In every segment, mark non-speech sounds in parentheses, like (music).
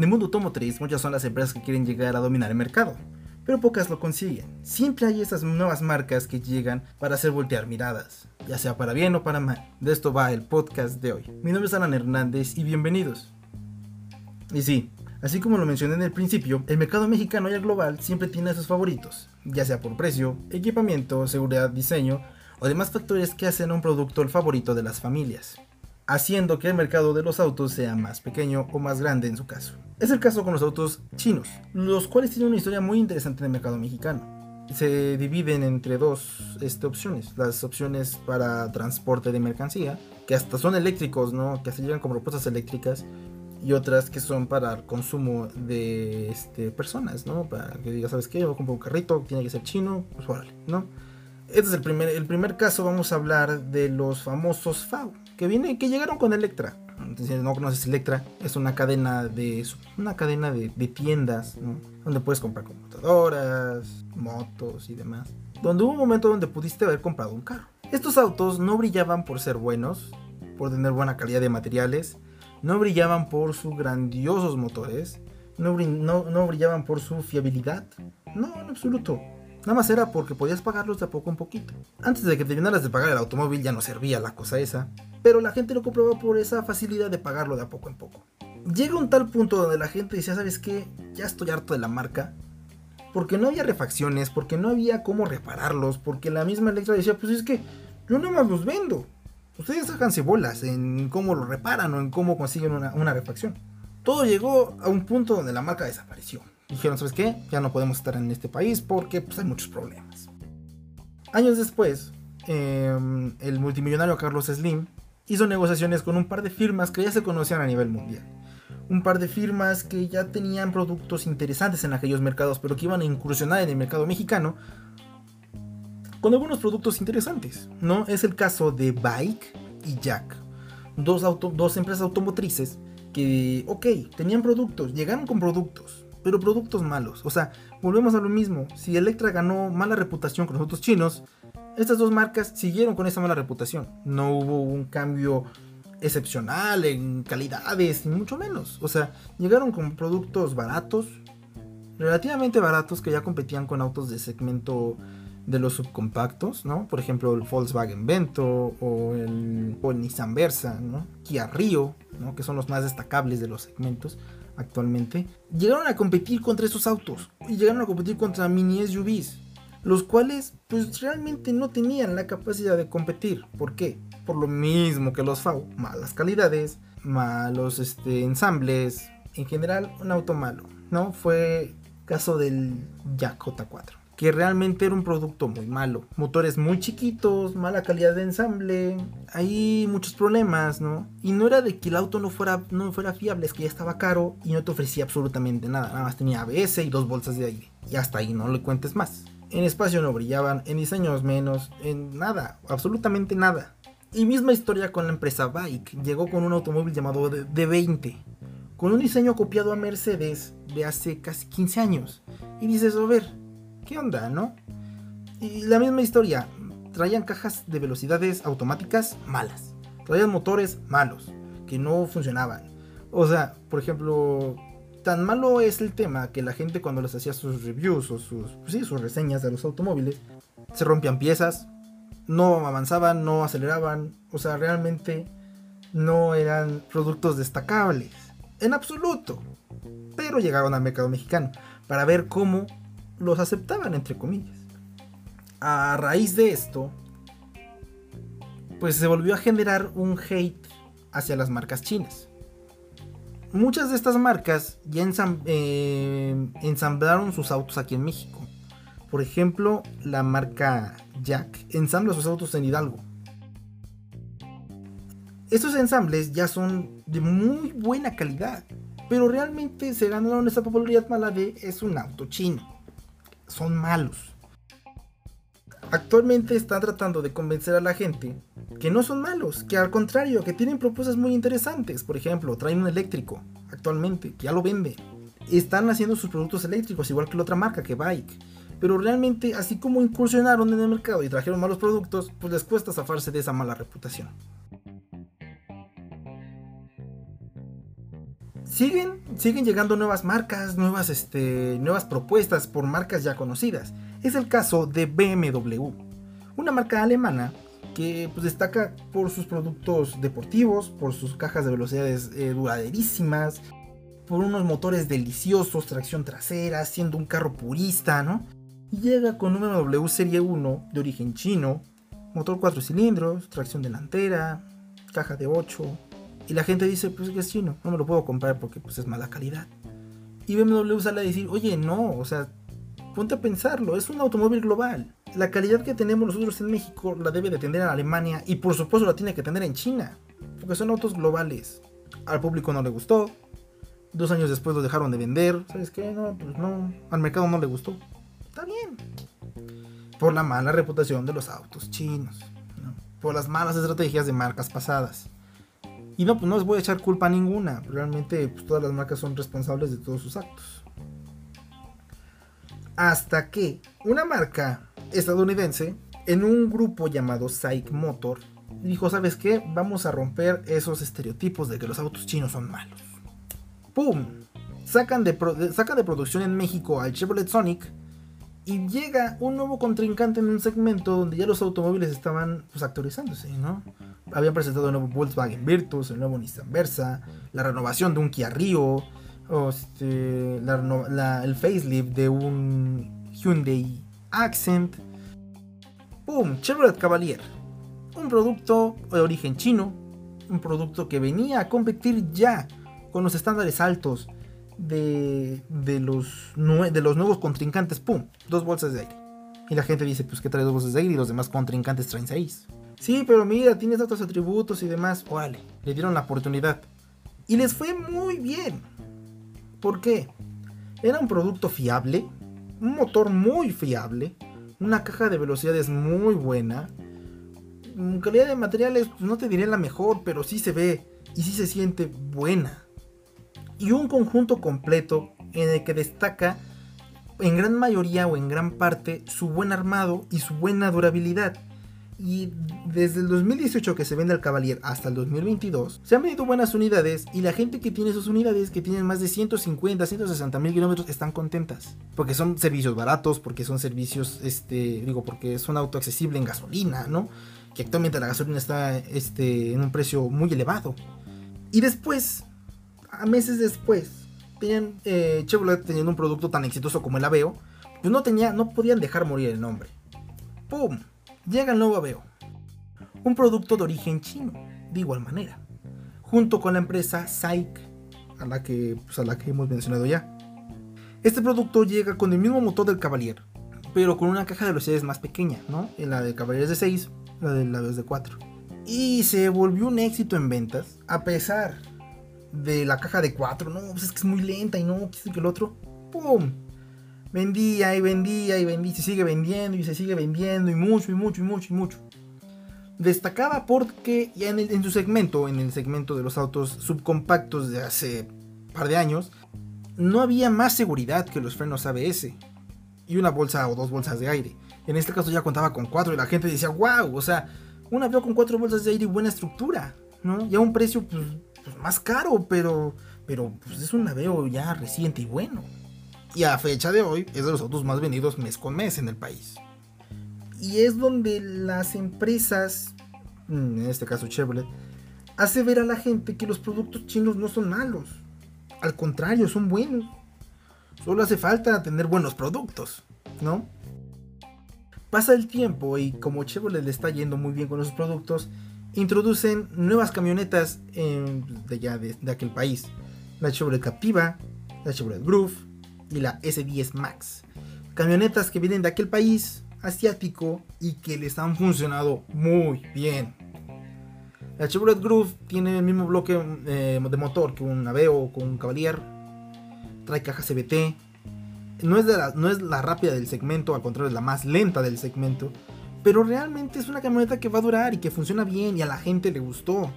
En el mundo automotriz, muchas son las empresas que quieren llegar a dominar el mercado, pero pocas lo consiguen. Siempre hay esas nuevas marcas que llegan para hacer voltear miradas, ya sea para bien o para mal. De esto va el podcast de hoy. Mi nombre es Alan Hernández y bienvenidos. Y sí, así como lo mencioné en el principio, el mercado mexicano y el global siempre tiene a sus favoritos, ya sea por precio, equipamiento, seguridad, diseño o demás factores que hacen a un producto el favorito de las familias haciendo que el mercado de los autos sea más pequeño o más grande en su caso. Es el caso con los autos chinos, los cuales tienen una historia muy interesante en el mercado mexicano. Se dividen entre dos este, opciones, las opciones para transporte de mercancía, que hasta son eléctricos, ¿no? que se llegan con propuestas eléctricas, y otras que son para el consumo de este, personas, ¿no? Para que digas, ¿sabes qué? Yo compro un carrito, tiene que ser chino, pues órale, ¿no? Este es el primer, el primer caso, vamos a hablar de los famosos FAU, que, viene, que llegaron con Electra. No conoces Electra, es una cadena de, una cadena de, tiendas, donde puedes comprar computadoras, motos y demás. Donde hubo un momento donde pudiste haber comprado un carro. Estos autos no brillaban por ser buenos, por tener buena calidad de materiales, no brillaban por sus grandiosos motores, no, no, no brillaban por su fiabilidad, no, en absoluto Nada más era porque podías pagarlos de a poco en poquito. Antes de que terminaras de pagar el automóvil ya no servía la cosa esa, pero la gente lo compraba por esa facilidad de pagarlo de a poco en poco. Llega un tal punto donde la gente decía, ¿sabes qué? Ya estoy harto de la marca. Porque no había refacciones, porque no había cómo repararlos, porque la misma Electra decía, pues es que yo no más los vendo. Ustedes háganse bolas en cómo lo reparan o en cómo consiguen una refacción. Todo llegó a un punto donde la marca desapareció dijeron, ¿sabes qué? Ya no podemos estar en este país porque pues, hay muchos problemas. Años después, em, el multimillonario Carlos Slim hizo negociaciones con un par de firmas que ya se conocían a nivel mundial. Un par de firmas que ya tenían productos interesantes en aquellos mercados, pero que iban a incursionar en el mercado mexicano con algunos productos interesantes. ¿no? Es el caso de Bike y Jack, dos, dos empresas automotrices que, ok, tenían productos, llegaron con productos, pero productos malos. O sea, volvemos a lo mismo. Si Electra ganó mala reputación con los otros chinos, estas dos marcas siguieron con esa mala reputación. No hubo un cambio excepcional en calidades, ni mucho menos. O sea, llegaron con productos baratos, relativamente baratos, que ya competían con autos de segmento de los subcompactos, ¿no? Por ejemplo, el Volkswagen Vento o el, o el Nissan Versa, ¿no? Kia Rio, ¿no? Que son los más destacables de los segmentos actualmente, llegaron a competir contra esos autos y llegaron a competir contra mini SUVs, los cuales pues realmente no tenían la capacidad de competir. ¿Por qué? Por lo mismo que los FAU, malas calidades, malos este, ensambles, en general un auto malo, ¿no? Fue caso del Jack J4 que realmente era un producto muy malo. Motores muy chiquitos, mala calidad de ensamble, hay muchos problemas, ¿no? Y no era de que el auto no fuera, no fuera fiable, es que ya estaba caro y no te ofrecía absolutamente nada. Nada más tenía ABS y dos bolsas de aire. Y hasta ahí no le cuentes más. En espacio no brillaban, en diseños menos, en nada, absolutamente nada. Y misma historia con la empresa Bike. Llegó con un automóvil llamado D20, con un diseño copiado a Mercedes de hace casi 15 años. Y dices, a ver, ¿qué onda, no? Y la misma historia, traían cajas de velocidades automáticas malas, traían motores malos, que no funcionaban. O sea, por ejemplo, tan malo es el tema que la gente cuando les hacía sus reviews o sus, sí, sus reseñas de los automóviles, se rompían piezas, no avanzaban, no aceleraban, o sea, realmente no eran productos destacables, en absoluto. Pero llegaron al mercado mexicano para ver cómo los aceptaban, entre comillas. A raíz de esto, pues se volvió a generar un hate hacia las marcas chinas. Muchas de estas marcas ya eh, ensamblaron sus autos aquí en México. Por ejemplo, la marca Jack ensambla sus autos en Hidalgo. Estos ensambles ya son de muy buena calidad, pero realmente se ganaron esa popularidad mala de es un auto chino son malos. Actualmente están tratando de convencer a la gente que no son malos, que al contrario, que tienen propuestas muy interesantes. Por ejemplo, traen un eléctrico actualmente, que ya lo vende. Están haciendo sus productos eléctricos, igual que la otra marca, que Bike. Pero realmente, así como incursionaron en el mercado y trajeron malos productos, pues les cuesta zafarse de esa mala reputación. Siguen, siguen llegando nuevas marcas, nuevas, este, nuevas propuestas por marcas ya conocidas. Es el caso de BMW, una marca alemana que pues, destaca por sus productos deportivos, por sus cajas de velocidades eh, duraderísimas, por unos motores deliciosos, tracción trasera, siendo un carro purista, ¿no? Y llega con un BMW Serie 1 de origen chino, motor 4 cilindros, tracción delantera, caja de 8. Y la gente dice, pues es chino, no me lo puedo comprar porque pues es mala calidad. Y BMW sale a decir, oye, no, o sea, ponte a pensarlo, es un automóvil global. La calidad que tenemos nosotros en México la debe de tener en Alemania y por supuesto la tiene que tener en China, porque son autos globales. Al público no le gustó, dos años después lo dejaron de vender, ¿sabes qué? No, pues no, al mercado no le gustó. Está bien. Por la mala reputación de los autos chinos, por las malas estrategias de marcas pasadas. Y no, pues no les voy a echar culpa a ninguna, realmente pues, todas las marcas son responsables de todos sus actos hasta que una marca estadounidense en un grupo llamado Psych Motor dijo, ¿sabes qué? Vamos a romper esos estereotipos de que los autos chinos son malos. ¡Pum! Sacan de, de producción en México al Chevrolet Sonic y llega un nuevo contrincante en un segmento donde ya los automóviles estaban pues, actualizándose, ¿no? Habían presentado el nuevo Volkswagen Virtus, el nuevo Nissan Versa, la renovación de un Kia Rio, este, el facelift de un Hyundai Accent. ¡Pum! Chevrolet Cavalier. Un producto de origen chino. Un producto que venía a competir ya con los estándares altos de, de, los, de los nuevos contrincantes. ¡Pum! Dos bolsas de aire. Y la gente dice, pues que trae dos bolsas de aire y los demás contrincantes traen seis. Sí, pero mira, tienes otros atributos y demás. Vale, le dieron la oportunidad. Y les fue muy bien. ¿Por qué? Era un producto fiable, un motor muy fiable, una caja de velocidades muy buena, mm, calidad de materiales pues, no te diré la mejor, pero sí se ve y sí se siente buena. Y un conjunto completo en el que destaca en gran mayoría o en gran parte su buen armado y su buena durabilidad. Y desde el 2018 que se vende el Cavalier hasta el 2022, se han vendido buenas unidades y la gente que tiene esas unidades, que tienen más de 150, 160 mil kilómetros, están contentas. Porque son servicios baratos, porque son servicios, este, digo, porque es un auto accesible en gasolina, ¿no? Que actualmente la gasolina está este, en un precio muy elevado. Y después, a meses después, tenían, eh, Chevrolet teniendo un producto tan exitoso como el Aveo, pues no, tenía, no podían dejar morir el nombre. ¡Pum! llega el nuevo Aveo, un producto de origen chino, de igual manera, junto con la empresa SAIC, a la que, pues, a la que hemos mencionado ya. Este producto llega con el mismo motor del Cavalier, pero con una caja de velocidades más pequeña, ¿no? En la del Cavalier es de 6, la de la es de 4. Y se volvió un éxito en ventas, a pesar de la caja de 4, no, pues es que es muy lenta y no, que el otro, ¡pum! vendía y vendía y vendía y se sigue vendiendo y se sigue vendiendo y mucho y mucho y mucho y mucho. Destacaba porque ya en, su segmento, en el segmento de los autos subcompactos de hace par de años, no había más seguridad que los frenos ABS y una bolsa o dos bolsas de aire. En este caso ya contaba con cuatro y la gente decía, wow, o sea, un avión con cuatro bolsas de aire y buena estructura, ¿no? Y a un precio pues, pues más caro, pero, pero pues es un naveo ya reciente y bueno y a fecha de hoy es de los autos más vendidos mes con mes en el país. Y es donde las empresas, mm, en este caso Chevrolet, hace ver a la gente que los productos chinos no son malos. Al contrario, son buenos. Solo hace falta tener buenos productos, ¿no? Pasa el tiempo y como Chevrolet le está yendo muy bien con los productos, introducen nuevas camionetas de, ya de, aquel país. La Chevrolet Captiva, la Chevrolet Groove, y la S10 Max. Camionetas que vienen de aquel país asiático y que les han funcionado muy bien. La Chevrolet Groove tiene el mismo bloque eh, de motor que un Aveo o con un Cavalier. Trae caja CBT. No es la rápida del segmento, al contrario es la más lenta del segmento. Pero realmente es una camioneta que va a durar y que funciona bien y a la gente le gustó.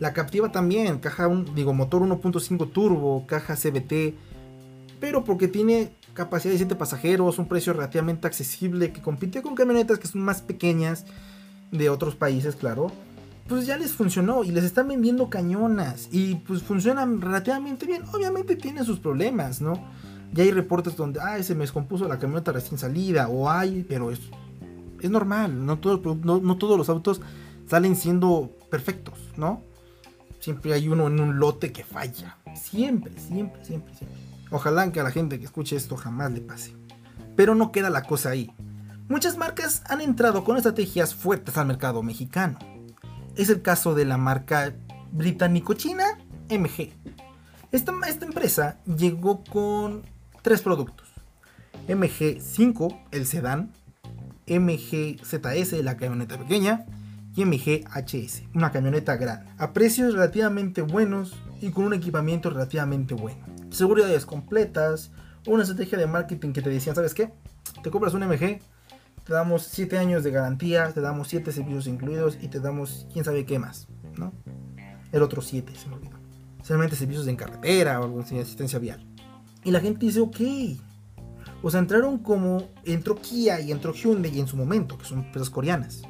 La Captiva también, caja un, digo, motor 1.5 turbo, caja CBT, pero porque tiene capacidad de 7 pasajeros, un precio relativamente accesible, que compite con camionetas que son más pequeñas de otros países, claro. pues ya les funcionó y les están vendiendo cañonas y pues funcionan relativamente bien. Obviamente tienen sus problemas, ¿no? Ya hay reportes donde, ay, se me descompuso la camioneta recién salida o hay, pero es, es normal, no, todo, no, todos los autos salen siendo perfectos, ¿no? Siempre hay uno en un lote que falla. Siempre, siempre, siempre, siempre. Ojalá que a la gente que escuche esto jamás le pase. Pero no queda la cosa ahí. Muchas marcas han entrado con estrategias fuertes al mercado mexicano. Es el caso de la marca británico-china MG. Esta, esta empresa llegó con tres productos. MG5, el sedán, MGZS, la camioneta pequeña, y MGHS, una camioneta grande, a precios relativamente buenos y con un equipamiento relativamente bueno. Seguridades completas, una estrategia de marketing que te decían, ¿sabes qué? Te compras un MG, te damos 7 años de garantía, te damos 7 servicios incluidos y te damos quién sabe qué más, ¿no? El otro 7, se me olvidó. Solamente servicios en carretera o alguna asistencia vial. Y la gente dice, ok. O sea, entraron como entró Kia y entró Hyundai en su momento, que son empresas coreanas.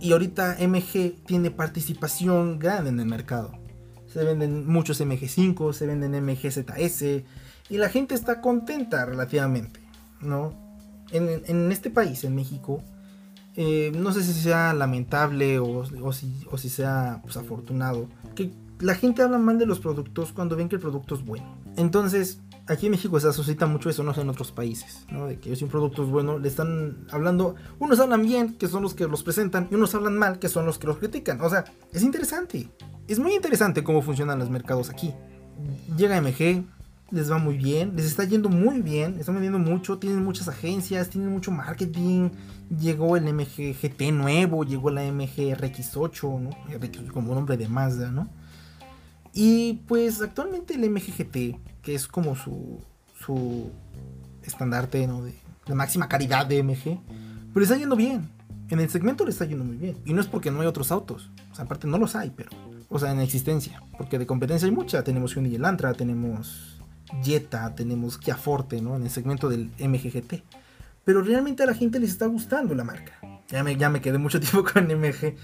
Y ahorita MG tiene participación grande en el mercado. Se venden muchos MG5, se venden MGZS. Y la gente está contenta relativamente, ¿no? en, este país, en México, eh, no sé si sea lamentable o, si, sea pues, afortunado, que la gente habla mal de los productos cuando ven que el producto es bueno. Entonces, aquí en México se asociata mucho eso, no sé en otros países, ¿no? De que si un producto es bueno, le están hablando, unos hablan bien, que son los que los presentan, y unos hablan mal, que son los que los critican. O sea, es interesante. Es muy interesante cómo funcionan los mercados aquí. Llega MG, les va muy bien, les está yendo muy bien, están vendiendo mucho, tienen muchas agencias, tienen mucho marketing, llegó el MG GT nuevo, llegó la MG RX8, ¿no? Como nombre de Mazda, ¿no? Y pues actualmente el MG GT, que es como su, su estandarte, ¿no? De, de máxima calidad de MG, pues le está yendo bien. En el segmento le está yendo muy bien. Y no es porque no hay otros autos. O sea, aparte no los hay, pero... O sea, en existencia. Porque de competencia hay mucha. Tenemos Hyundai Elantra, tenemos Jetta, tenemos Kia Forte, ¿no? En el segmento del MGGT. Pero realmente a la gente les está gustando la marca. Ya me, ya me quedé mucho (laughs) tiempo con MG.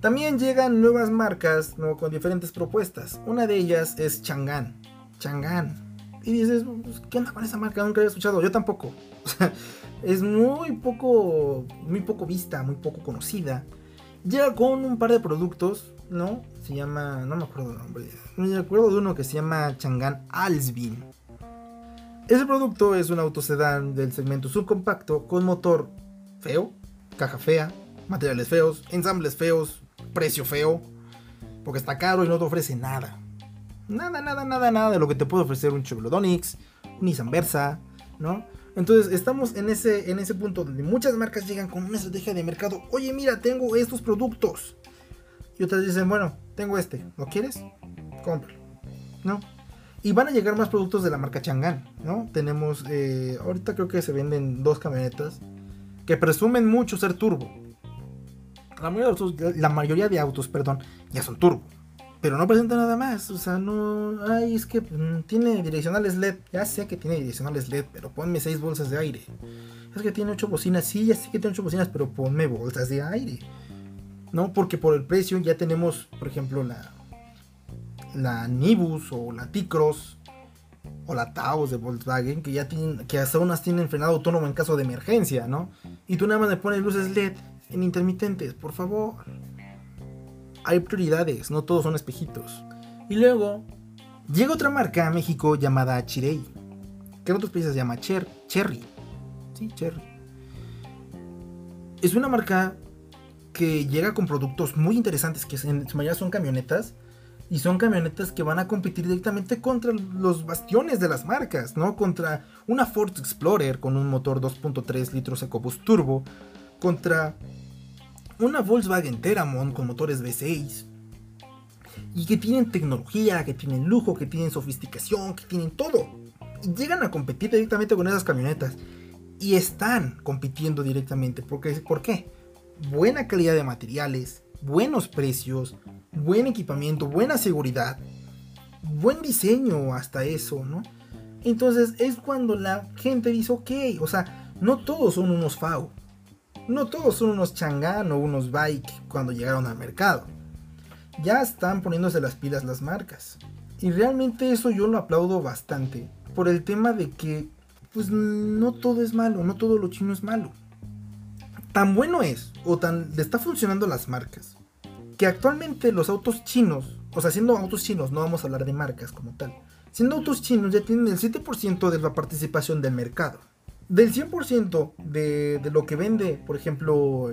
También llegan nuevas marcas ¿no? con diferentes propuestas. Una de ellas es Chang'an. Chang'an. Y dices, pues, ¿qué onda con esa marca? Nunca había escuchado. Yo tampoco. (laughs) es muy poco, muy poco vista, muy poco conocida. Llega con un par de productos ¿no? Se llama, no me acuerdo el nombre. Me acuerdo de uno que se llama Chang'an Alsbin. Ese producto es un autosedán del segmento subcompacto con motor feo, caja fea, materiales feos, ensambles feos, precio feo, porque está caro y no te ofrece nada. Nada, nada, nada, nada de lo que te puede ofrecer un Chevrolet Onix, un Nissan Versa, ¿no? Entonces estamos en ese, en ese punto donde muchas marcas llegan con una estrategia de mercado. Oye, mira, tengo estos productos. Y otras dicen, bueno, tengo este, ¿lo quieres? Cómpralo. ¿No? Y van a llegar más productos de la marca Chang'an, ¿no? Tenemos, eh, ahorita creo que se venden dos camionetas que presumen mucho ser turbo. La mayoría, de autos, perdón, ya son turbo. Pero no presenta nada más. O sea, no. Ay, es que mm, tiene direccionales LED. Ya sé que tiene direccionales LED, pero ponme seis bolsas de aire. Es que tiene ocho bocinas. Sí, ya sé que tiene ocho bocinas, pero ponme bolsas de aire. ¿no? Porque por el precio ya tenemos, por ejemplo, la, la Nibus o la T-Cross o la Taos de Volkswagen, que ya tienen, que hasta unas tienen frenado autónomo en caso de emergencia, ¿no? Y tú nada más le pones luces LED en intermitentes, por favor. Hay prioridades, no todos son espejitos. Y luego llega otra marca a México llamada Chirei, que en otros países se llama Cherry. Sí, Cherry. Es una marca que llega con productos muy interesantes, que en su mayoría son camionetas, y son camionetas que van a competir directamente contra los bastiones de las marcas, ¿no? Contra una Ford Explorer con un motor 2.3 litros EcoBoost Turbo, contra una Volkswagen Teramon con motores V6, y que tienen tecnología, que tienen lujo, que tienen sofisticación, que tienen todo. Y llegan a competir directamente con esas camionetas. Y están compitiendo directamente. Porque, ¿Por qué? buena calidad de materiales, buenos precios, buen equipamiento, buena seguridad, buen diseño hasta eso, ¿no? Entonces es cuando la gente dice, ok, o sea, no todos son unos FAO. No todos son unos changán o unos bike cuando llegaron al mercado. Ya están poniéndose las pilas las marcas. Y realmente eso yo lo aplaudo bastante. Por el tema de que, pues no todo es malo, no todo lo chino es malo. Tan bueno es, o tan le está funcionando las marcas, que actualmente los autos chinos, o sea, siendo autos chinos, no vamos a hablar de marcas como tal, siendo autos chinos ya tienen el 7% de la participación del mercado. Del 100% de, de, lo que vende, por ejemplo,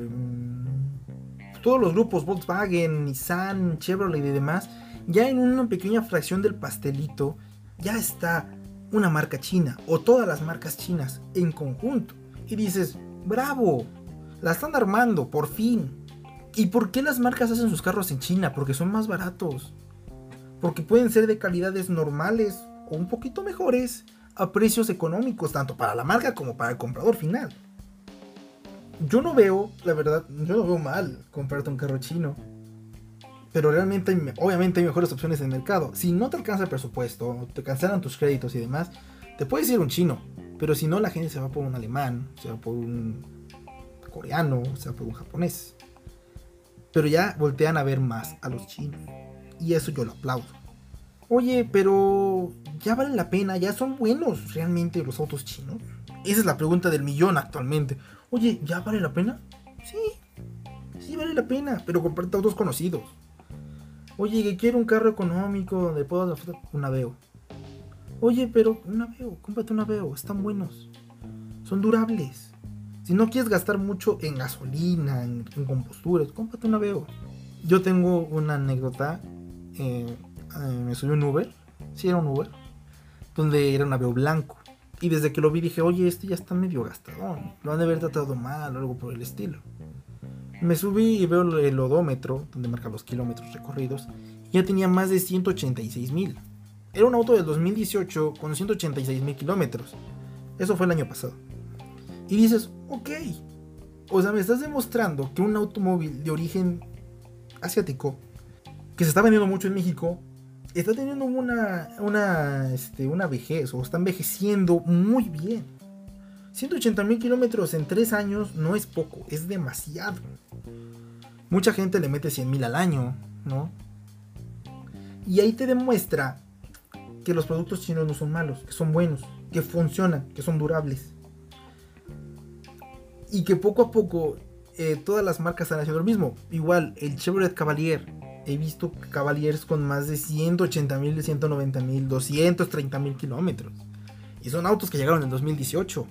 todos los grupos Volkswagen, Nissan, Chevrolet y demás, ya en una pequeña fracción del pastelito ya está una marca china o todas las marcas chinas en conjunto. Y dices, bravo, la están armando, por fin. ¿Y por qué las marcas hacen sus carros en China? Porque son más baratos. Porque pueden ser de calidades normales o un poquito mejores a precios económicos, tanto para la marca como para el comprador final. Yo no veo, la verdad, yo no veo mal comprarte un carro chino. Pero realmente, obviamente hay mejores opciones en el mercado. Si no te alcanza el presupuesto, te cancelan tus créditos y demás, te puedes ir un chino. Pero si no, la gente se va por un alemán, se va por un coreano, se va por un japonés. Pero ya voltean a ver más a los chinos. Y eso yo lo aplaudo. Oye, pero ya vale la pena, ya son buenos realmente los autos chinos. Esa es la pregunta del millón actualmente. Oye, ¿ya vale la pena? Sí, sí vale la pena, pero comprarte autos conocidos. Oye, que quiero un carro económico donde puedas un Aveo. Oye, pero un Aveo, cómprate un Aveo, están buenos. Son durables. Si no quieres gastar mucho en gasolina, en, composturas, cómprate un Aveo. Yo tengo una anécdota. Eh, me subí un Uber, sí era un Uber, donde era un Aveo blanco. Y desde que lo vi dije, oye, este ya está medio gastado. Lo han de haber tratado mal o algo por el estilo. Me subí y veo el odómetro, donde marca los kilómetros recorridos. Y ya tenía más de 186 mil. Era un auto del 2018 con 186 mil kilómetros. Eso fue el año pasado. Y dices, ok. O sea, me estás demostrando que un automóvil de origen asiático, que se está vendiendo mucho en México, está teniendo una, una, este, una vejez o está envejeciendo muy bien. 180 mil kilómetros en 3 años no es poco, es demasiado. Mucha gente le mete 100 mil al año, ¿no? Y ahí te demuestra que los productos chinos no son malos, que son buenos, que funcionan, que son durables. Y que poco a poco eh, todas las marcas están haciendo lo mismo. Igual, el Chevrolet Cavalier he visto Cavaliers con más de 180 mil, 190 mil, 230 mil kilómetros. Y son autos que llegaron en 2018.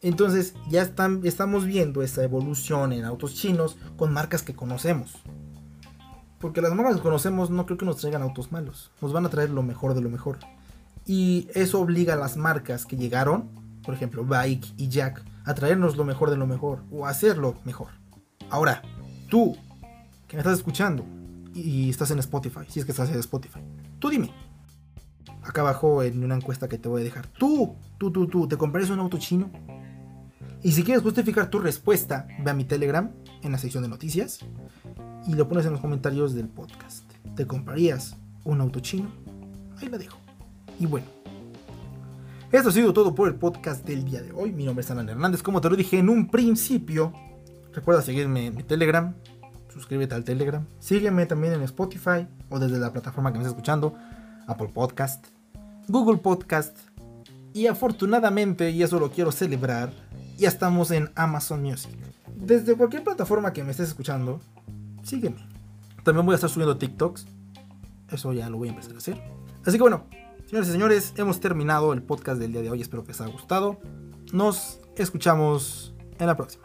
Entonces ya están, estamos viendo esta evolución en autos chinos con marcas que conocemos. Porque las marcas que conocemos no creo que nos traigan autos malos. Nos van a traer lo mejor de lo mejor. Y eso obliga a las marcas que llegaron, por ejemplo Bike y Jack, a traernos lo mejor de lo mejor. O hacerlo mejor. Ahora, tú me estás escuchando y estás en Spotify, si es que estás en Spotify, tú dime. Acá abajo en una encuesta que te voy a dejar. Tú, tú, tú, tú, ¿te comprarías un auto chino? Y si quieres justificar tu respuesta, ve a mi Telegram en la sección de noticias y lo pones en los comentarios del podcast. ¿Te comprarías un auto chino? Ahí la dejo. Y bueno, esto ha sido todo por el podcast del día de hoy. Mi nombre es Alan Hernández. Como te lo dije en un principio, recuerda seguirme en mi Telegram, suscríbete al Telegram. Sígueme también en Spotify o desde la plataforma que me estás escuchando, Apple Podcast, Google Podcast. Y afortunadamente, y eso lo quiero celebrar, ya estamos en Amazon Music. Desde cualquier plataforma que me estés escuchando, sígueme. También voy a estar subiendo TikToks. Eso ya lo voy a empezar a hacer. Así que bueno, señores y señores, hemos terminado el podcast del día de hoy. Espero que les haya gustado. Nos escuchamos en la próxima.